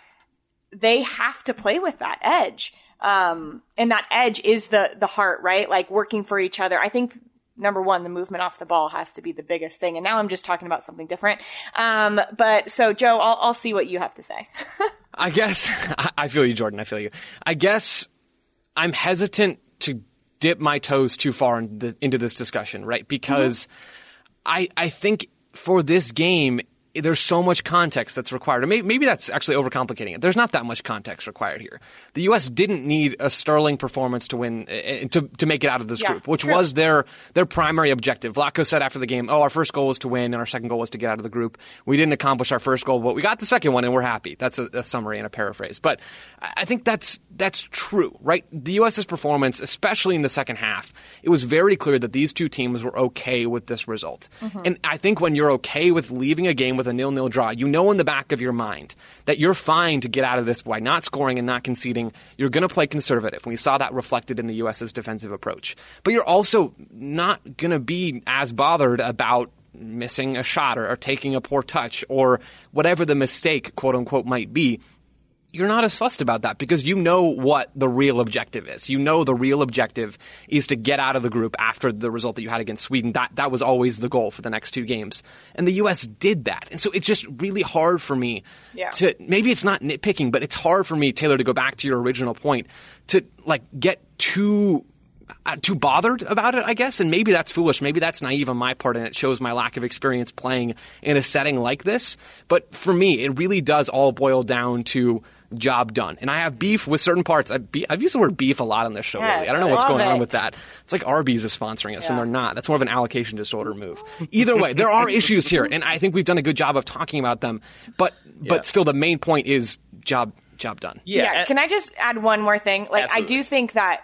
Speaker 2: they have to play with that edge. Um, and that edge is the, the heart, right? Like working for each other. I think number one, the movement off the ball has to be the biggest thing. And now I'm just talking about something different. Um, but so, Joe, I'll, I'll see what you have to say.
Speaker 3: I guess I feel you, Jordan. I feel you. I guess I'm hesitant to dip my toes too far in the, into this discussion, right? Because I I think for this game, there's so much context that's required. Maybe, maybe that's actually overcomplicating it. There's not that much context required here. The U.S. didn't need a sterling performance to win uh, to to make it out of this
Speaker 2: Yeah,
Speaker 3: group, which
Speaker 2: true.
Speaker 3: was their their primary objective. Vlatko said after the game, "Oh, our first goal was to win, and our second goal was to get out of the group. We didn't accomplish our first goal, but we got the second one, and we're happy." That's a, a summary and a paraphrase, but I think that's that's true, right? The U.S.'s performance, especially in the second half, it was very clear that these two teams were okay with this result. Mm-hmm. And I think when you're okay with leaving a game with a nil-nil draw, you know in the back of your mind that you're fine to get out of this by not scoring and not conceding. You're going to play conservative. We saw that reflected in the U.S.'s defensive approach. But you're also not going to be as bothered about missing a shot or, or taking a poor touch or whatever the mistake, quote unquote, might be you're not as fussed about that because you know what the real objective is. You know the real objective is to get out of the group after the result that you had against Sweden. That that was always the goal for the next two games. And the US did that. And so it's just really hard for me
Speaker 2: Yeah.
Speaker 3: to maybe it's not nitpicking, but it's hard for me, Taylor, to go back to your original point, to like get too uh, too bothered about it, I guess, and maybe that's foolish. Maybe that's naive on my part, and it shows my lack of experience playing in a setting like this. But for me, it really does all boil down to job done. And I have beef with certain parts. I've, be- I've used the word beef a lot on this show
Speaker 2: Yes,
Speaker 3: lately. I don't know
Speaker 2: I
Speaker 3: what's
Speaker 2: love
Speaker 3: going on with that. It's like Arby's is sponsoring us, and they're not. That's more of an allocation disorder move. Either way, there are issues here, and I think we've done a good job of talking about them. But but still, the main point is job job done.
Speaker 1: Yeah. and-
Speaker 2: Can I just add one more thing? Like, I do think that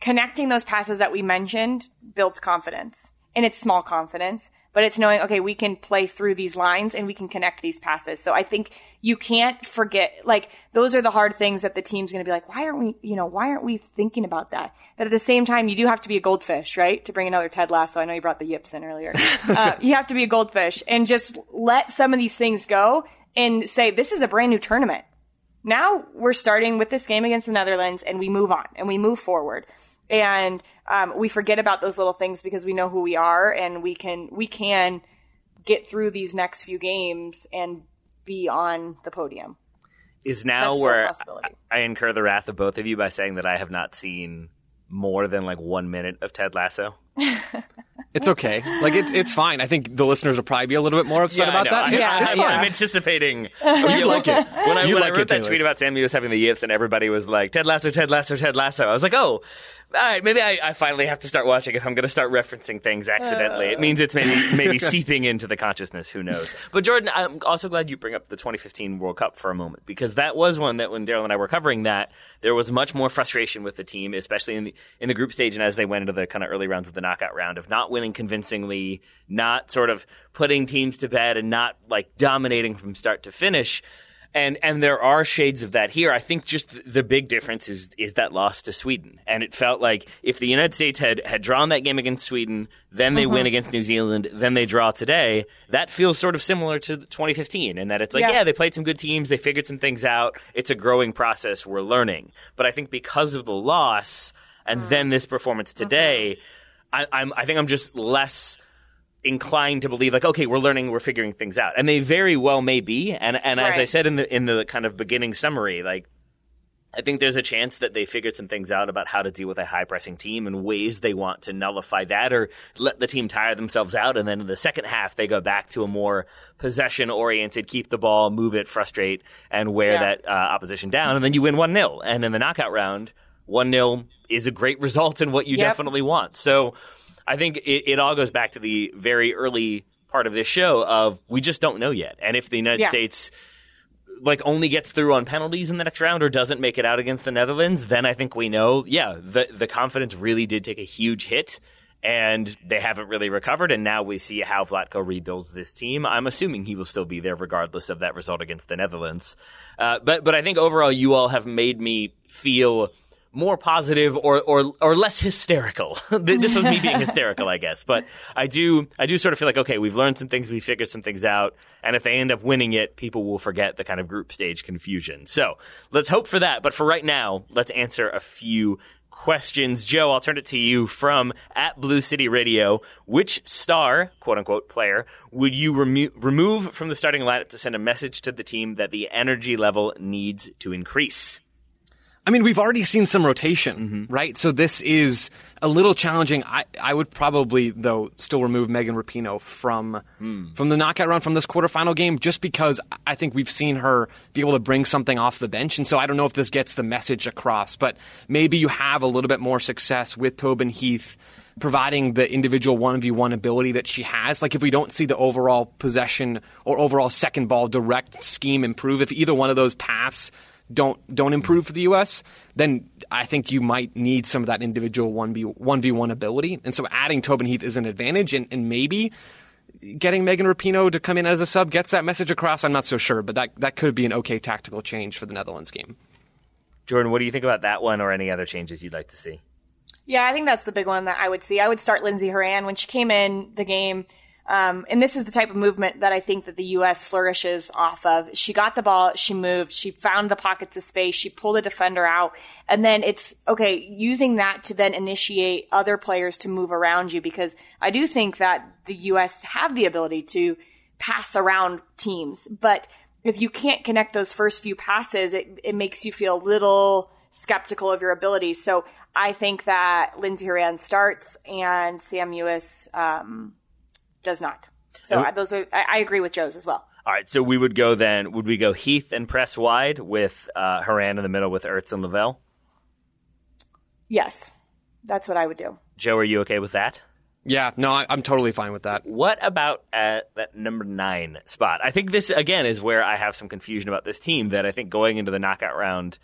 Speaker 2: connecting those passes that we mentioned builds confidence. And it's small confidence, but it's knowing, okay, we can play through these lines and we can connect these passes. So I think you can't forget, like, those are the hard things that the team's going to be like, why aren't we, you know, why aren't we thinking about that? But at the same time, you do have to be a goldfish, right? To bring another Ted Lasso. I know you brought the yips in earlier. uh, you have to be a goldfish and just let some of these things go and say, this is a brand new tournament now we're starting with this game against the Netherlands and we move on and we move forward. And um, we forget about those little things because we know who we are and we can we can get through these next few games and be on the podium.
Speaker 1: is now
Speaker 2: That's
Speaker 1: where. I incur the wrath of both of you by saying that I have not seen more than like one minute of Ted Lasso.
Speaker 3: It's okay. Like it's it's fine. I think the listeners will probably be a little bit more upset
Speaker 1: I
Speaker 3: about that.
Speaker 1: I'm,
Speaker 3: It's,
Speaker 2: Yeah,
Speaker 3: it's
Speaker 1: I'm,
Speaker 3: fine.
Speaker 1: I'm anticipating.
Speaker 3: Oh, you like it.
Speaker 1: When I,
Speaker 3: You
Speaker 1: when
Speaker 3: like
Speaker 1: I wrote
Speaker 3: it,
Speaker 1: that
Speaker 3: Taylor.
Speaker 1: tweet about Sam Mewis having the yips and everybody was like, Ted Lasso, Ted Lasso, Ted Lasso, I was like, oh, all right, maybe I, I finally have to start watching if I'm going to start referencing things accidentally. it uh. means it's maybe maybe seeping into the consciousness. Who knows? But Jordan, I'm also glad you bring up the 2015 World Cup for a moment because that was one that when Daryl and I were covering that, there was much more frustration with the team, especially in the in the group stage and as they went into the kind of early rounds of the knockout round of not winning convincingly, not sort of putting teams to bed, and not like dominating from start to finish and and there are shades of that here. I think just the big difference is is that loss to Sweden, and it felt like if the United States had had drawn that game against Sweden, then they win mm-hmm. against New Zealand, then they draw today. That feels sort of similar to 2015, in that it's like
Speaker 2: Yeah.
Speaker 1: yeah, they played some good teams, they figured some things out. It's a growing process. We're learning, but I think because of the loss and mm. then this performance today, I, I'm I think I'm just less inclined to believe like okay we're learning we're figuring things out and they very well may be and and as i said in the in the kind of beginning summary like I think there's a chance that they figured some things out about how to deal with a high pressing team and ways they want to nullify that or let the team tire themselves out. And then in the second half, they go back to a more possession oriented, keep the ball, move it, frustrate, and wear
Speaker 2: Yeah.
Speaker 1: that uh, opposition down. And then you win 1 0. And in the knockout round, 1 0 is a great result and what you
Speaker 2: Yep.
Speaker 1: definitely want. So I think it, it all goes back to the very early part of this show of we just don't know yet. And if the United
Speaker 2: Yeah.
Speaker 1: States like only gets through on penalties in the next round or doesn't make it out against the Netherlands, then I think we know, yeah, the the confidence really did take a huge hit and they haven't really recovered and now we see how Vlatko rebuilds this team. I'm assuming he will still be there regardless of that result against the Netherlands. Uh, but but I think overall you all have made me feel more positive or or or less hysterical. this was me being hysterical, I guess. But I do I do sort of feel like okay, we've learned some things, we figured some things out, and if they end up winning it, people will forget the kind of group stage confusion. So let's hope for that. But for right now, let's answer a few questions. Joe, I'll turn it to you from at Blue City Radio. Which star, quote unquote, player would you remo- remove from the starting lineup to send a message to the team that the energy level needs to increase?
Speaker 3: I mean, we've already seen some rotation, mm-hmm. right? So this is a little challenging. I, I would probably, though, still remove Megan Rapinoe from hmm. from the knockout round from this quarterfinal game, just because I think we've seen her be able to bring something off the bench, and so I don't know if this gets the message across. But maybe you have a little bit more success with Tobin Heath providing the individual 1v1 ability that she has. Like if we don't see the overall possession or overall second ball direct scheme improve, if either one of those paths don't don't improve for the US, then I think you might need some of that individual 1v, 1v1 ability. And so adding Tobin Heath is an advantage and, and maybe getting Megan Rapinoe to come in as a sub gets that message across. I'm not so sure, but that, that could be an okay tactical change for the Netherlands game.
Speaker 1: Jordan, what do you think about that one or any other changes you'd like to see?
Speaker 2: Yeah, I think that's the big one that I would see. I would start Lindsey Horan when she came in the game. Um, and this is the type of movement that I think that the U.S. flourishes off of. She got the ball, she moved, she found the pockets of space, she pulled a defender out, and then it's okay using that to then initiate other players to move around you because I do think that the U.S. have the ability to pass around teams, but if you can't connect those first few passes, it, it makes you feel a little skeptical of your abilities. So I think that Lindsey Horan starts and Sam Mewis um, does not. So I, those are I, I agree with Joe's as well.
Speaker 1: All right, so we would go then. Would we go Heath and press wide with uh, Horan in the middle with Ertz and Lavelle?
Speaker 2: Yes, that's what I would do.
Speaker 1: Joe, are you okay with that?
Speaker 3: Yeah, no, I, I'm totally fine with that.
Speaker 1: What about at that number nine spot? I think this again is where I have some confusion about this team. That I think going into the knockout round,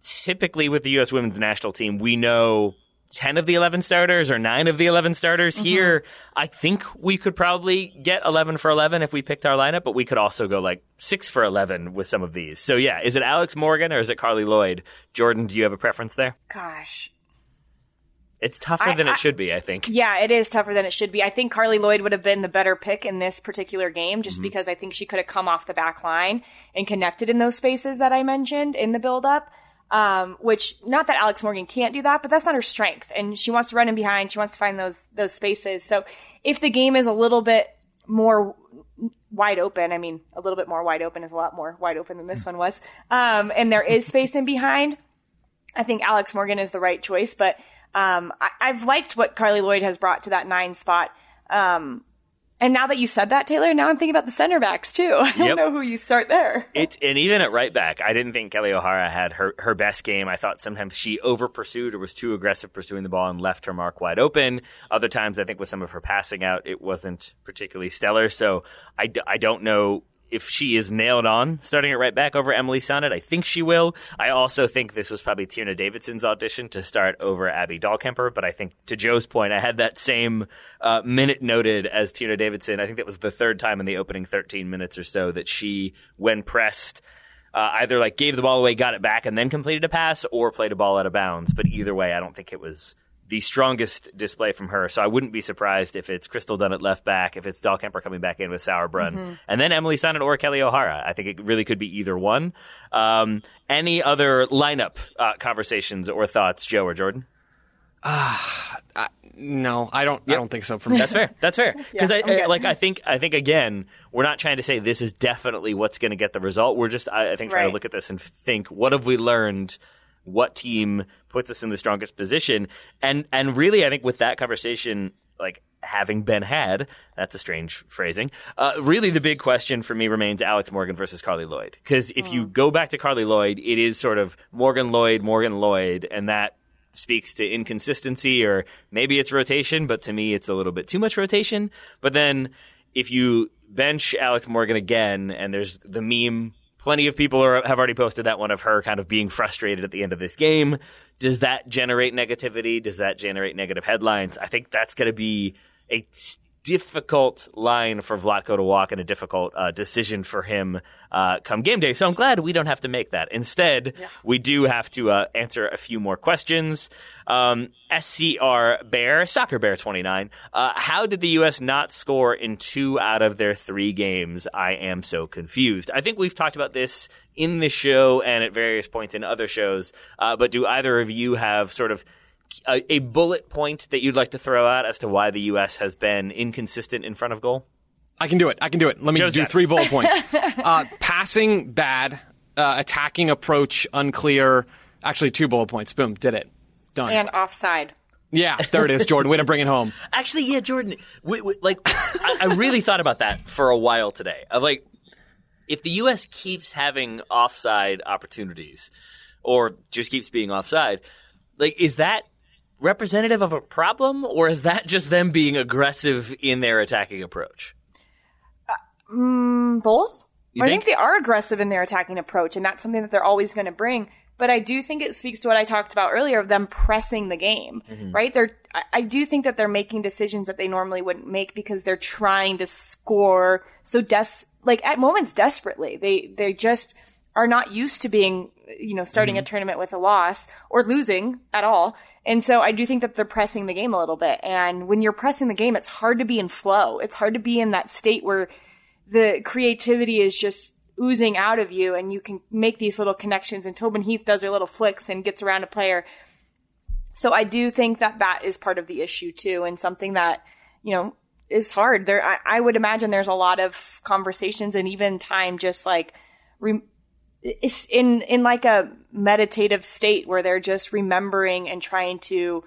Speaker 1: typically with the U.S. Women's National Team, we know 10 of the 11 starters or 9 of the 11 starters. Mm-hmm. Here, I think we could probably get 11 for 11 if we picked our lineup, but we could also go like 6 for 11 with some of these. So, yeah, is it Alex Morgan or is it Carli Lloyd? Jordan, do you have a preference there?
Speaker 2: Gosh,
Speaker 1: It's tougher
Speaker 2: I-
Speaker 1: than
Speaker 2: I-
Speaker 1: it should be, I think.
Speaker 2: Yeah, it is tougher than it should be. I think Carli Lloyd would have been the better pick in this particular game just mm-hmm. because I think she could have come off the back line and connected in those spaces that I mentioned in the build up. Um, which not that Alex Morgan can't do that, but that's not her strength. And she wants to run in behind. She wants to find those those spaces. So if the game is a little bit more wide open, I mean, a little bit more wide open is a lot more wide open than this one was. Um, and there is space in behind. I think Alex Morgan is the right choice, but um, I, I've liked what Carli Lloyd has brought to that nine spot. Um, and now that you said that, Taylor, now I'm thinking about the center backs too. I don't
Speaker 1: Yep.
Speaker 2: know who you start there.
Speaker 1: It, and even at right back, I didn't think Kelley O'Hara had her, her best game. I thought sometimes she over pursued or was too aggressive pursuing the ball and left her mark wide open. Other times, I think with some of her passing out, it wasn't particularly stellar. So I, d- I don't know if she is nailed on starting it right back over Emily Sonnett. I think she will. I also think this was probably Tierna Davidson's audition to start over Abby Dahlkemper. But I think to Joe's point, I had that same uh, minute noted as Tierna Davidson. I think that was the third time in the opening 13 minutes or so that she, when pressed, uh, either like gave the ball away, got it back, and then completed a pass, or played a ball out of bounds. But either way, I don't think it was the strongest display from her. So I wouldn't be surprised if it's Crystal Dunn at left back, if it's Dahlkemper coming back in with Sauerbrunn, and then Emily Sonnett or Kelley O'Hara. I think it really could be either one. Um, any other lineup uh, conversations or thoughts, Joe or Jordan?
Speaker 3: No, I don't. I don't think so. From
Speaker 1: That's fair. That's fair. Because
Speaker 2: Yeah,
Speaker 1: I,
Speaker 2: I'm.
Speaker 1: I- like I think I think again, we're not trying to say this is definitely what's going to get the result. We're just I, I think trying to look at this and think what have we learned. What team puts us in the strongest position? And and really, I think with that conversation, like having been had, that's a strange phrasing. Uh, really, the big question for me remains Alex Morgan versus Carli Lloyd. Because if you go back to Carli Lloyd, it is sort of Morgan Lloyd, Morgan Lloyd, and that speaks to inconsistency or maybe it's rotation, but to me it's a little bit too much rotation. But then if you bench Alex Morgan again and there's the meme, plenty of people are, have already posted that one of her kind of being frustrated at the end of this game. Does that generate negativity? Does that generate negative headlines? I think that's going to be a difficult line for Vlatko to walk and a difficult uh, decision for him uh, come game day. So I'm glad we don't have to make that. Instead, we do have to uh, answer a few more questions. Um, SCR Bear, Soccer Bear 29. Uh, how did the U.S. not score in two out of their three games? I am so confused. I think we've talked about this in the show and at various points in other shows, uh, but do either of you have sort of a, a bullet point that you'd like to throw out as to why the U.S. has been inconsistent in front of goal?
Speaker 3: I can do it. I can do it. Let me
Speaker 1: Joe's
Speaker 3: do three bullet points. uh, passing bad, uh, attacking approach unclear. Actually, two bullet points. Boom, did it. Done.
Speaker 2: And offside.
Speaker 3: yeah, there it is, Jordan. Way to bring it home.
Speaker 1: Actually, yeah, Jordan. We, we, like, I, I really thought about that for a while today. Of like, if the U.S. keeps having offside opportunities, or just keeps being offside, like, is that representative of a problem, or is that just them being aggressive in their attacking approach?
Speaker 2: Uh, mm, both.
Speaker 1: You
Speaker 2: I
Speaker 1: think?
Speaker 2: think they are aggressive in their attacking approach, and that's something that they're always going to bring. But I do think it speaks to what I talked about earlier of them pressing the game, mm-hmm. right? They're, I, I do think that they're making decisions that they normally wouldn't make because they're trying to score so des, like at moments desperately. They, they just are not used to being, you know, starting a mm-hmm. tournament with a loss or losing at all. And so I do think that they're pressing the game a little bit. And when you're pressing the game, it's hard to be in flow. It's hard to be in that state where the creativity is just oozing out of you and you can make these little connections and Tobin Heath does her little flicks and gets around a player. So I do think that that is part of the issue too and something that, you know, is hard. There, I, I would imagine there's a lot of conversations and even time just like, re- in, in like a meditative state where they're just remembering and trying to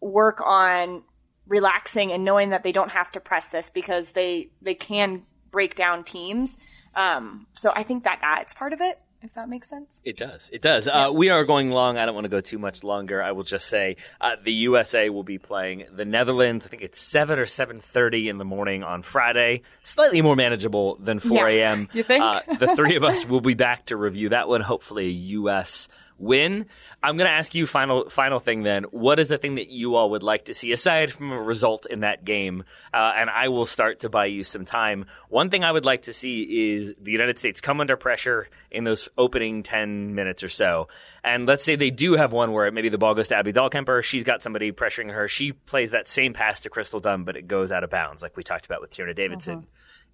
Speaker 2: work on relaxing and knowing that they don't have to press this because they they can break down teams. Um, so I think that that's part of it, if that makes sense.
Speaker 1: It does. It does. Uh, we are going long. I don't want to go too much longer. I will just say uh, the USA will be playing the Netherlands. I think it's seven or seven thirty in the morning on Friday. Slightly more manageable than four
Speaker 2: Yeah.
Speaker 1: a.m.
Speaker 2: You think?
Speaker 1: Uh, the three of us will be back to review that one. Hopefully, a U.S. win. I'm going to ask you final final thing then. What is the thing that you all would like to see aside from a result in that game? Uh, and I will start to buy you some time. One thing I would like to see is the United States come under pressure in those opening 10 minutes or so. And let's say they do have one where maybe the ball goes to Abby Dahlkemper. She's got somebody pressuring her. She plays that same pass to Crystal Dunn, but it goes out of bounds, like we talked about with Tierna Davidson.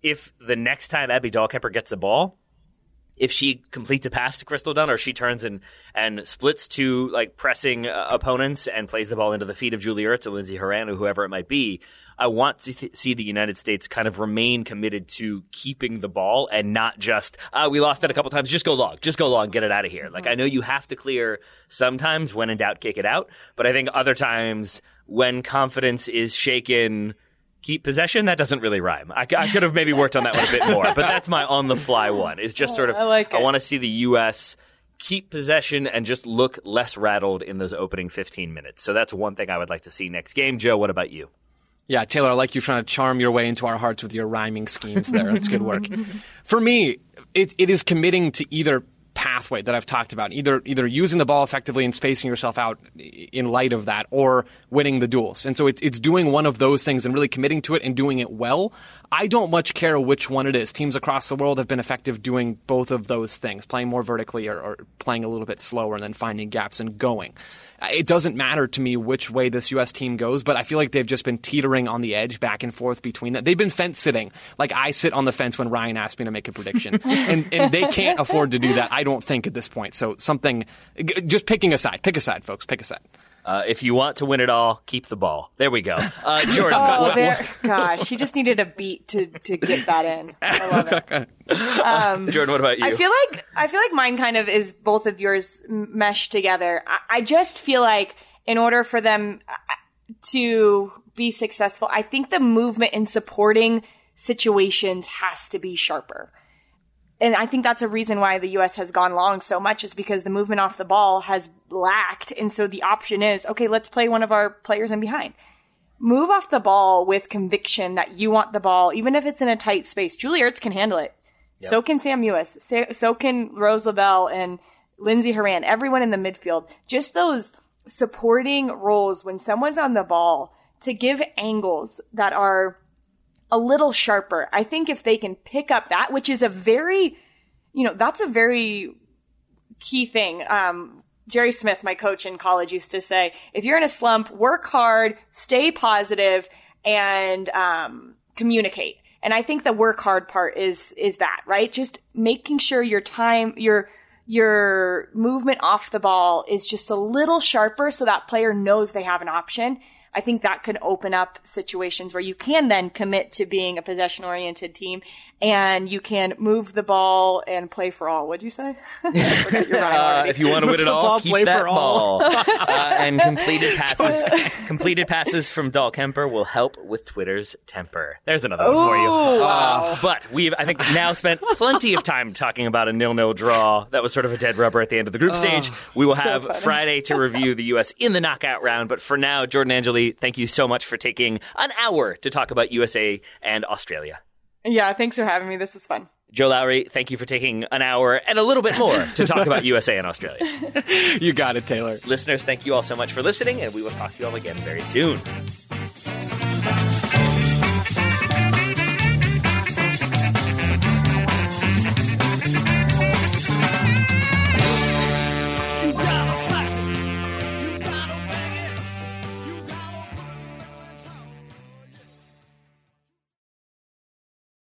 Speaker 1: If the next time Abby Dahlkemper gets the ball, if she completes a pass to Crystal Dunn or she turns and and splits to like pressing uh, opponents and plays the ball into the feet of Julie Ertz or Lindsey Horan or whoever it might be, I want to th- see the United States kind of remain committed to keeping the ball and not just uh, we lost it a couple times, just go long, just go long, get it out of here. Like I know you have to clear sometimes when in doubt, kick it out, but I think other times when confidence is shaken keep possession that doesn't really rhyme I, I could have maybe worked on that one a bit more but that's my on the fly one is just sort of
Speaker 2: I like it.
Speaker 1: want to see the us keep possession and just look less rattled in those opening 15 minutes so that's one thing i would like to see next game joe what about you
Speaker 3: Yeah, Taylor, I like you trying to charm your way into our hearts with your rhyming schemes there. That's good work. For me, it, it is committing to either pathway that I've talked about, either either using the ball effectively and spacing yourself out in light of that, or winning the duels. And so it's it's doing one of those things and really committing to it and doing it well. I don't much care which one it is. Teams across the world have been effective doing both of those things, playing more vertically or, or playing a little bit slower and then finding gaps and going. It doesn't matter to me which way this U.S. team goes, but I feel like they've just been teetering on the edge back and forth between that. They've been fence sitting. Like I sit on the fence when Ryan asks me to make a prediction. and, and they can't afford to do that, I don't think, at this point. So something, just picking a side. Pick a side, folks. Pick a side.
Speaker 1: Uh, if you want to win it all keep the ball there we go uh, jordan
Speaker 2: Oh,
Speaker 1: what-
Speaker 2: there, gosh, she just needed a beat to to get that in. I love it.
Speaker 1: jordan what about you
Speaker 2: I feel like I feel like mine kind of is both of yours meshed together. I, I just feel like in order for them uh, to be successful, I think the movement in supporting situations has to be sharper. And I think that's a reason why the U.S. has gone long so much is because the movement off the ball has lacked. And so the option is, okay, let's play one of our players in behind move off the ball with conviction that you want the ball, even if it's in a tight space. Julie Ertz can handle it. So can Sam Mewis. So, so can Rose Lavelle and Lindsey Horan. Everyone in the midfield. Just those supporting roles when someone's on the ball to give angles that are a little sharper. I think if they can pick up that, which is a very, you know, that's a very key thing. Um, Jerry Smith, my coach in college, used to say, if you're in a slump, work hard, stay positive, and um, communicate. And I think the work hard part is is that right, just making sure your time, your your movement off the ball is just a little sharper, so that player knows they have an option. I think that could open up situations where you can then commit to being a possession oriented team and you can move the ball and play for all. What'd you say?
Speaker 1: uh, if you want to win it all,
Speaker 4: ball,
Speaker 1: keep
Speaker 4: play
Speaker 1: that
Speaker 4: for all.
Speaker 1: ball. uh, and completed passes, completed passes from Dahlkemper will help with Twitter's temper. There's another one for you.
Speaker 2: Wow.
Speaker 1: Uh, but we've, I think, now spent plenty of time talking about a nil-nil draw. That was sort of a dead rubber at the end of the group stage. We will have
Speaker 2: funny.
Speaker 1: Friday to review the U.S. in the knockout round. But for now, Jordan Angeli, thank you so much for taking an hour to talk about USA and Australia.
Speaker 2: Yeah, thanks for having me. This was fun.
Speaker 1: Joe Lowery, thank you for taking an hour and a little bit more to talk about USA and Australia.
Speaker 3: You got it, Taylor.
Speaker 1: Listeners, thank you all so much for listening, and we will talk to you all again very soon.